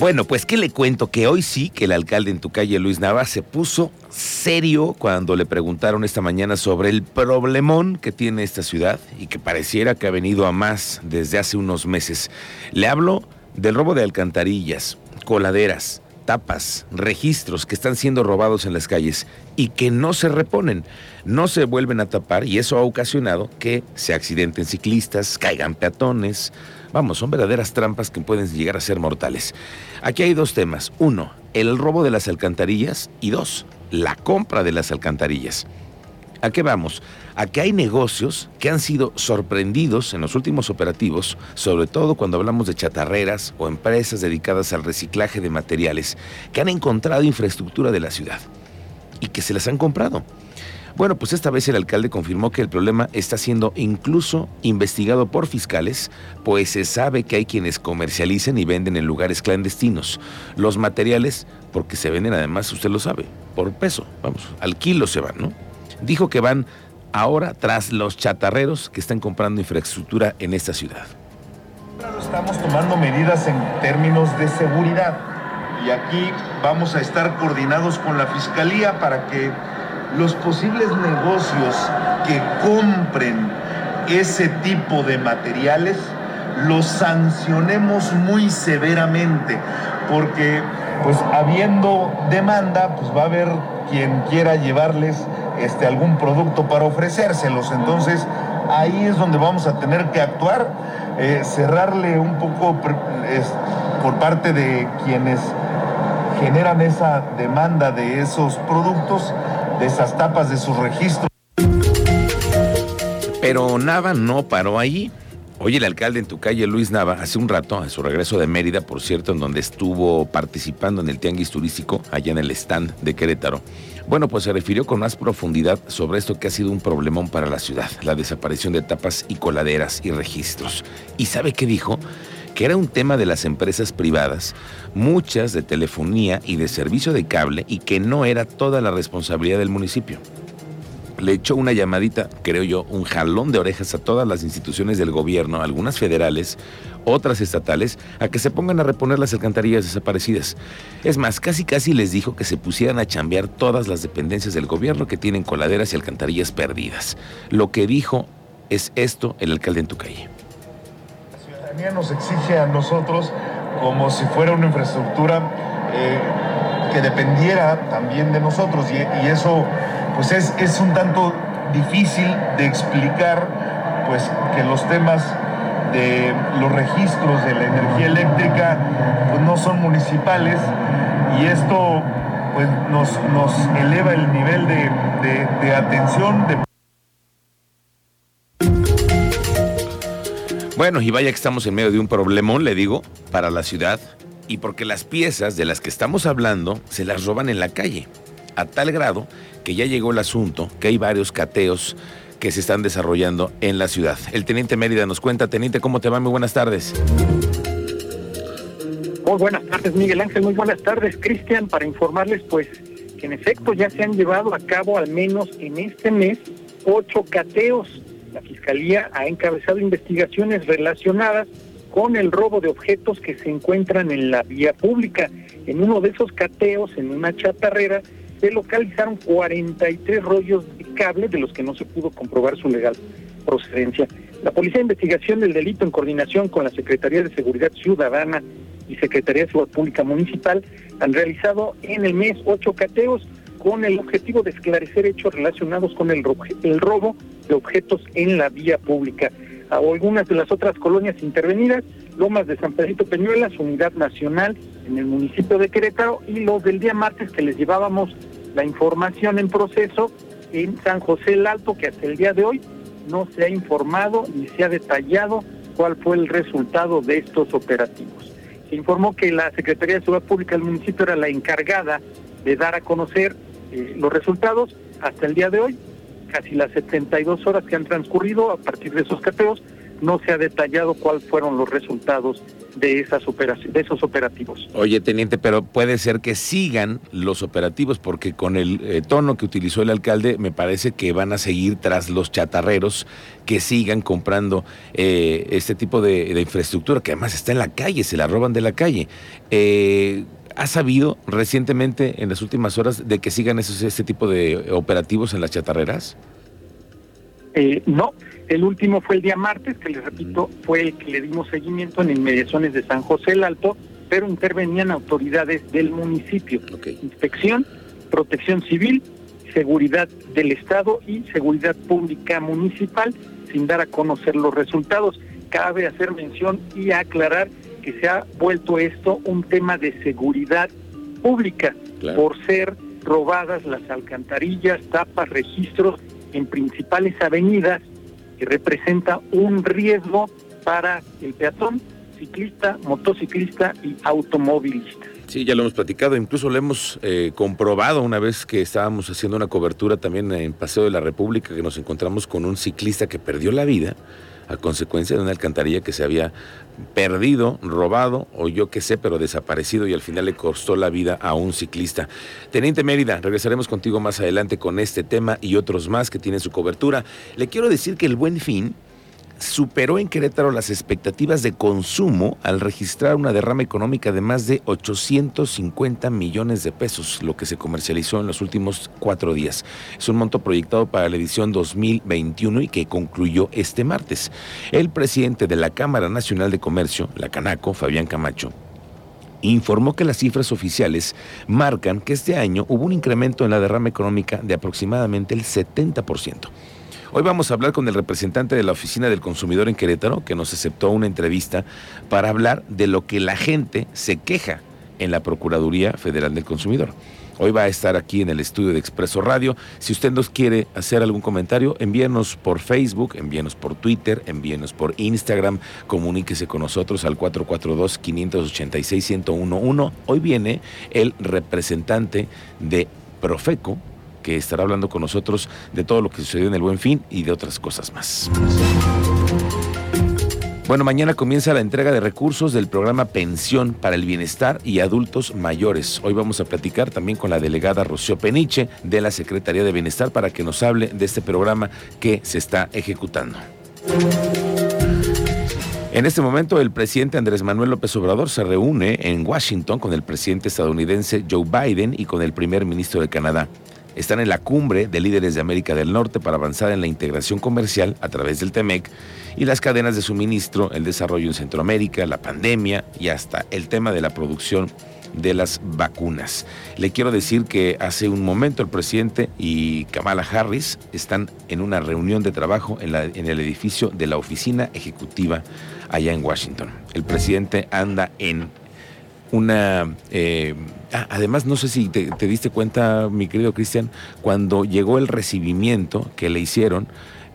Bueno, pues qué le cuento que hoy sí que el alcalde en tu calle, Luis Nava, se puso serio cuando le preguntaron esta mañana sobre el problemón que tiene esta ciudad y que pareciera que ha venido a más desde hace unos meses. Le hablo del robo de alcantarillas, coladeras, tapas, registros que están siendo robados en las calles y que no se reponen, no se vuelven a tapar y eso ha ocasionado que se accidenten ciclistas, caigan peatones, Vamos, son verdaderas trampas que pueden llegar a ser mortales. Aquí hay dos temas. Uno, el robo de las alcantarillas y dos, la compra de las alcantarillas. ¿A qué vamos? A que hay negocios que han sido sorprendidos en los últimos operativos, sobre todo cuando hablamos de chatarreras o empresas dedicadas al reciclaje de materiales, que han encontrado infraestructura de la ciudad y que se las han comprado. Bueno, pues esta vez el alcalde confirmó que el problema está siendo incluso investigado por fiscales, pues se sabe que hay quienes comercializan y venden en lugares clandestinos los materiales, porque se venden además, usted lo sabe, por peso, vamos, al kilo se van, ¿no? Dijo que van ahora tras los chatarreros que están comprando infraestructura en esta ciudad. Estamos tomando medidas en términos de seguridad y aquí vamos a estar coordinados con la Fiscalía para que los posibles negocios que compren ese tipo de materiales los sancionemos muy severamente, porque pues habiendo demanda, pues va a haber quien quiera llevarles este, algún producto para ofrecérselos. Entonces, ahí es donde vamos a tener que actuar, eh, cerrarle un poco por parte de quienes generan esa demanda de esos productos, de esas tapas de sus registros. Pero Nava no paró allí. Hoy el alcalde en tu calle, Luis Nava, hace un rato, a su regreso de Mérida, por cierto, en donde estuvo participando en el tianguis turístico, allá en el stand de Querétaro, bueno, pues se refirió con más profundidad sobre esto que ha sido un problemón para la ciudad, la desaparición de tapas y coladeras y registros. ¿Y sabe qué dijo? que era un tema de las empresas privadas, muchas de telefonía y de servicio de cable, y que no era toda la responsabilidad del municipio. Le echó una llamadita, creo yo, un jalón de orejas a todas las instituciones del gobierno, algunas federales, otras estatales, a que se pongan a reponer las alcantarillas desaparecidas. Es más, casi casi les dijo que se pusieran a chambear todas las dependencias del gobierno que tienen coladeras y alcantarillas perdidas. Lo que dijo es esto el alcalde en tu calle nos exige a nosotros como si fuera una infraestructura eh, que dependiera también de nosotros y, eso pues es, es, un tanto difícil de explicar pues que los temas de los registros de la energía eléctrica pues no son municipales y esto pues nos, nos eleva el nivel de, de, de atención de Bueno, y vaya que estamos en medio de un problemón, le digo, para la ciudad, y porque las piezas de las que estamos hablando se las roban en la calle, a tal grado que ya llegó el asunto, que hay varios cateos que se están desarrollando en la ciudad. El teniente Mérida nos cuenta, teniente, ¿cómo te va? Muy buenas tardes. Muy buenas tardes, Miguel Ángel. Muy buenas tardes, Cristian, para informarles, pues, que en efecto ya se han llevado a cabo al menos en este mes ocho cateos la Fiscalía ha encabezado investigaciones relacionadas con el robo de objetos que se encuentran en la vía pública. En uno de esos cateos, en una chatarrera, se localizaron 43 rollos de cable de los que no se pudo comprobar su legal procedencia. La Policía de Investigación del Delito, en coordinación con la Secretaría de Seguridad Ciudadana y Secretaría de Seguridad Pública Municipal, han realizado en el mes ocho cateos con el objetivo de esclarecer hechos relacionados con el, robo de objetos en la vía pública. A algunas de las otras colonias intervenidas, Lomas de San Pedrito Peñuelas, Unidad Nacional en el municipio de Querétaro y los del día martes que les llevábamos la información en proceso en San José el Alto, que hasta el día de hoy no se ha informado ni se ha detallado cuál fue el resultado de estos operativos. Se informó que la Secretaría de Seguridad Pública del municipio era la encargada de dar a conocer eh, los resultados hasta el día de hoy, casi las 72 horas que han transcurrido a partir de esos cateos, no se ha detallado cuáles fueron los resultados de, esas de esos operativos. Oye, teniente, pero puede ser que sigan los operativos porque con el eh, tono que utilizó el alcalde me parece que van a seguir tras los chatarreros que sigan comprando eh, este tipo de, infraestructura que además está en la calle, se la roban de la calle. Eh, ¿Ha sabido recientemente, en las últimas horas, de que sigan esos, este tipo de operativos en las chatarreras? Eh, no, el último fue el día martes, que les repito, fue el que le dimos seguimiento en inmediaciones de San José el Alto, pero intervenían autoridades del municipio. Inspección, protección civil, seguridad del Estado y seguridad pública municipal, sin dar a conocer los resultados. Cabe hacer mención y aclarar que se ha vuelto esto un tema de seguridad pública por ser robadas las alcantarillas, tapas, registros en principales avenidas que representa un riesgo para el peatón, ciclista, motociclista y automovilista. Sí, ya lo hemos platicado, incluso lo hemos eh, comprobado una vez que estábamos haciendo una cobertura también en Paseo de la República, que nos encontramos con un ciclista que perdió la vida a consecuencia de una alcantarilla que se había perdido, robado o yo qué sé, pero desaparecido y al final le costó la vida a un ciclista. Teniente Mérida, regresaremos contigo más adelante con este tema y otros más que tienen su cobertura. Le quiero decir que el buen fin superó en Querétaro las expectativas de consumo al registrar una derrama económica de más de 850 millones de pesos, lo que se comercializó en los últimos cuatro días. Es un monto proyectado para la edición 2021 y que concluyó este martes. El presidente de la Cámara Nacional de Comercio, la Canaco, Fabián Camacho, informó que las cifras oficiales marcan que este año hubo un incremento en la derrama económica de aproximadamente el 70%. Hoy vamos a hablar con el representante de la Oficina del Consumidor en Querétaro, que nos aceptó una entrevista para hablar de lo que la gente se queja en la Procuraduría Federal del Consumidor. Hoy va a estar aquí en el estudio de Expreso Radio. Si usted nos quiere hacer algún comentario, envíenos por Facebook, envíenos por Twitter, envíenos por Instagram, comuníquese con nosotros al 442-586-1011. Hoy viene el representante de Profeco, que estará hablando con nosotros de todo lo que sucedió en el Buen Fin y de otras cosas más. Bueno, mañana comienza la entrega de recursos del programa Pensión para el Bienestar y Adultos Mayores. Hoy vamos a platicar también con la delegada Rocío Peniche de la Secretaría de Bienestar para que nos hable de este programa que se está ejecutando. En este momento, el presidente Andrés Manuel López Obrador se reúne en Washington con el presidente estadounidense Joe Biden y con el primer ministro de Canadá están en la cumbre de líderes de América del Norte para avanzar en la integración comercial a través del TEMEC y las cadenas de suministro, el desarrollo en Centroamérica, la pandemia y hasta el tema de la producción de las vacunas. Le quiero decir que hace un momento el presidente y Kamala Harris están en una reunión de trabajo en, en el edificio de la oficina ejecutiva allá en Washington. El presidente anda en una... Eh, ah, además, no sé si te, diste cuenta, mi querido Cristian, cuando llegó el recibimiento que le hicieron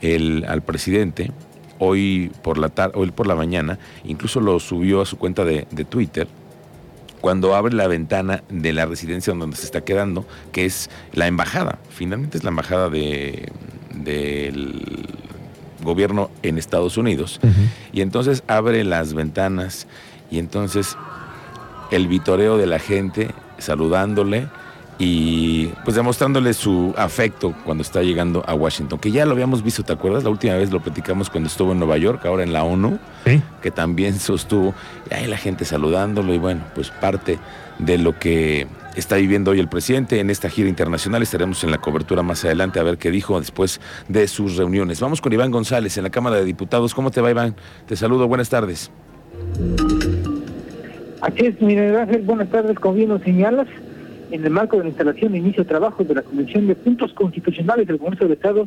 el, al presidente, hoy por la tarde, hoy por la mañana, incluso lo subió a su cuenta de, Twitter, cuando abre la ventana de la residencia donde se está quedando, que es la embajada. Finalmente es la embajada de, del gobierno en Estados Unidos. Y entonces abre las ventanas y entonces el vitoreo de la gente, saludándole y pues demostrándole su afecto cuando está llegando a Washington, que ya lo habíamos visto, ¿te acuerdas? La última vez lo platicamos cuando estuvo en Nueva York, ahora en la ONU, que también sostuvo, y ahí la gente saludándolo y bueno, pues parte de lo que está viviendo hoy el presidente en esta gira internacional. Estaremos en la cobertura más adelante a ver qué dijo después de sus reuniones. Vamos con Iván González en la Cámara de Diputados. ¿Cómo te va, Iván? Te saludo, buenas tardes. Aquí es, Miguel Ángel, buenas tardes, como bien nos señalas, en el marco de la instalación de inicio de trabajo de la Convención de Puntos Constitucionales del Congreso del Estado,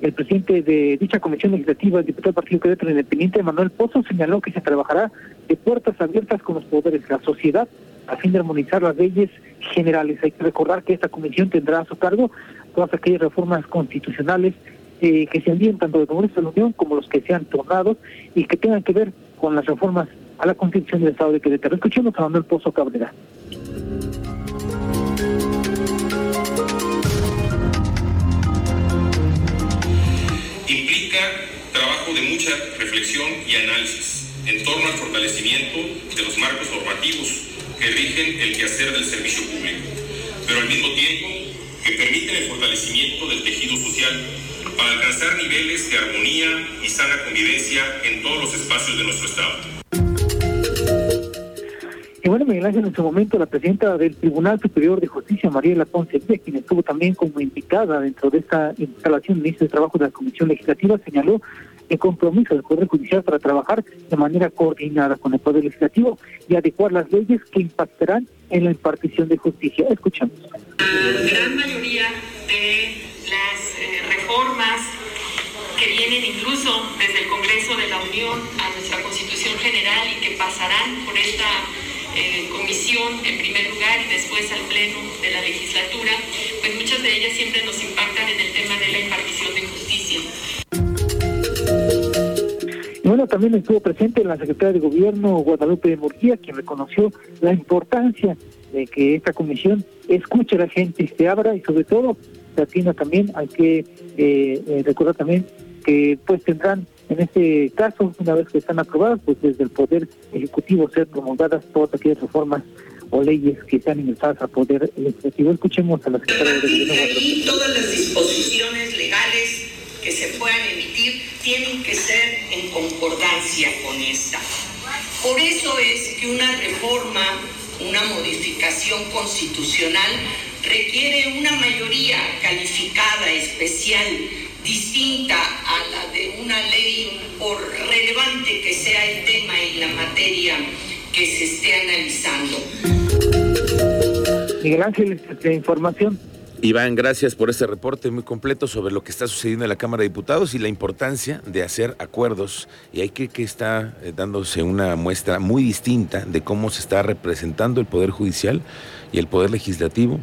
el presidente de dicha comisión legislativa, el diputado del Partido Querétaro Independiente, Manuel Pozo, señaló que se trabajará de puertas abiertas con los poderes de la sociedad a fin de armonizar las leyes generales. Hay que recordar que esta comisión tendrá a su cargo todas aquellas reformas constitucionales eh, que se envíen tanto del Congreso de la Unión como los que sean tornados y que tengan que ver con las reformas a la Constitución del Estado de Querétaro. Escuchemos a Manuel Pozo Cabrera. Implica trabajo de mucha reflexión y análisis en torno al fortalecimiento de los marcos normativos que rigen el quehacer del servicio público, pero al mismo tiempo que permiten el fortalecimiento del tejido social para alcanzar niveles de armonía y sana convivencia en todos los espacios de nuestro Estado. En su momento la presidenta del Tribunal Superior de Justicia, Mariela Ponce quien estuvo también como invitada dentro de esta instalación ministro de Trabajo de la Comisión Legislativa, señaló el compromiso del Poder Judicial para trabajar de manera coordinada con el Poder Legislativo y adecuar las leyes que impactarán en la impartición de justicia. Escuchamos. La gran mayoría de las eh, reformas que vienen incluso desde el Congreso de la Unión a nuestra Constitución General y que pasarán por esta eh, comisión en primer lugar y después al pleno de la legislatura, pues muchas de ellas siempre nos impactan en el tema de la impartición de justicia. Bueno, también estuvo presente la secretaria de Gobierno Guadalupe de Murguía, quien reconoció la importancia de que esta comisión escuche a la gente, se abra y sobre todo se atienda también, hay que eh, eh, recordar también que pues tendrán en este caso, una vez que están aprobadas, pues desde el Poder Ejecutivo ser promulgadas todas aquellas reformas o leyes que sean ingresadas al Poder Legislativo. Escuchemos a la secretaria de Gobierno. Todas las disposiciones legales que se puedan emitir tienen que ser en concordancia con esta. Por eso es que una reforma, una modificación constitucional requiere una mayoría calificada especial distinta a una ley por relevante que sea el tema y la materia que se esté analizando. Miguel Ángel, esta información. Iván, gracias por este reporte muy completo sobre lo que está sucediendo en la Cámara de Diputados y la importancia de hacer acuerdos. Y hay que que está eh, dándose una muestra muy distinta de cómo se está representando el Poder Judicial y el Poder Legislativo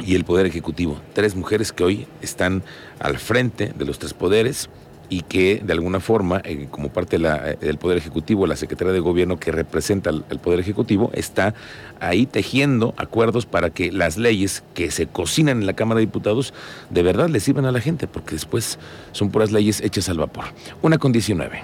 y el Poder Ejecutivo. Tres mujeres que hoy están al frente de los tres poderes y que de alguna forma, eh, como parte eh, del Poder Ejecutivo, la Secretaría de Gobierno que representa al, Poder Ejecutivo, está ahí tejiendo acuerdos para que las leyes que se cocinan en la Cámara de Diputados de verdad le sirvan a la gente, porque después son puras leyes hechas al vapor. Una con 19.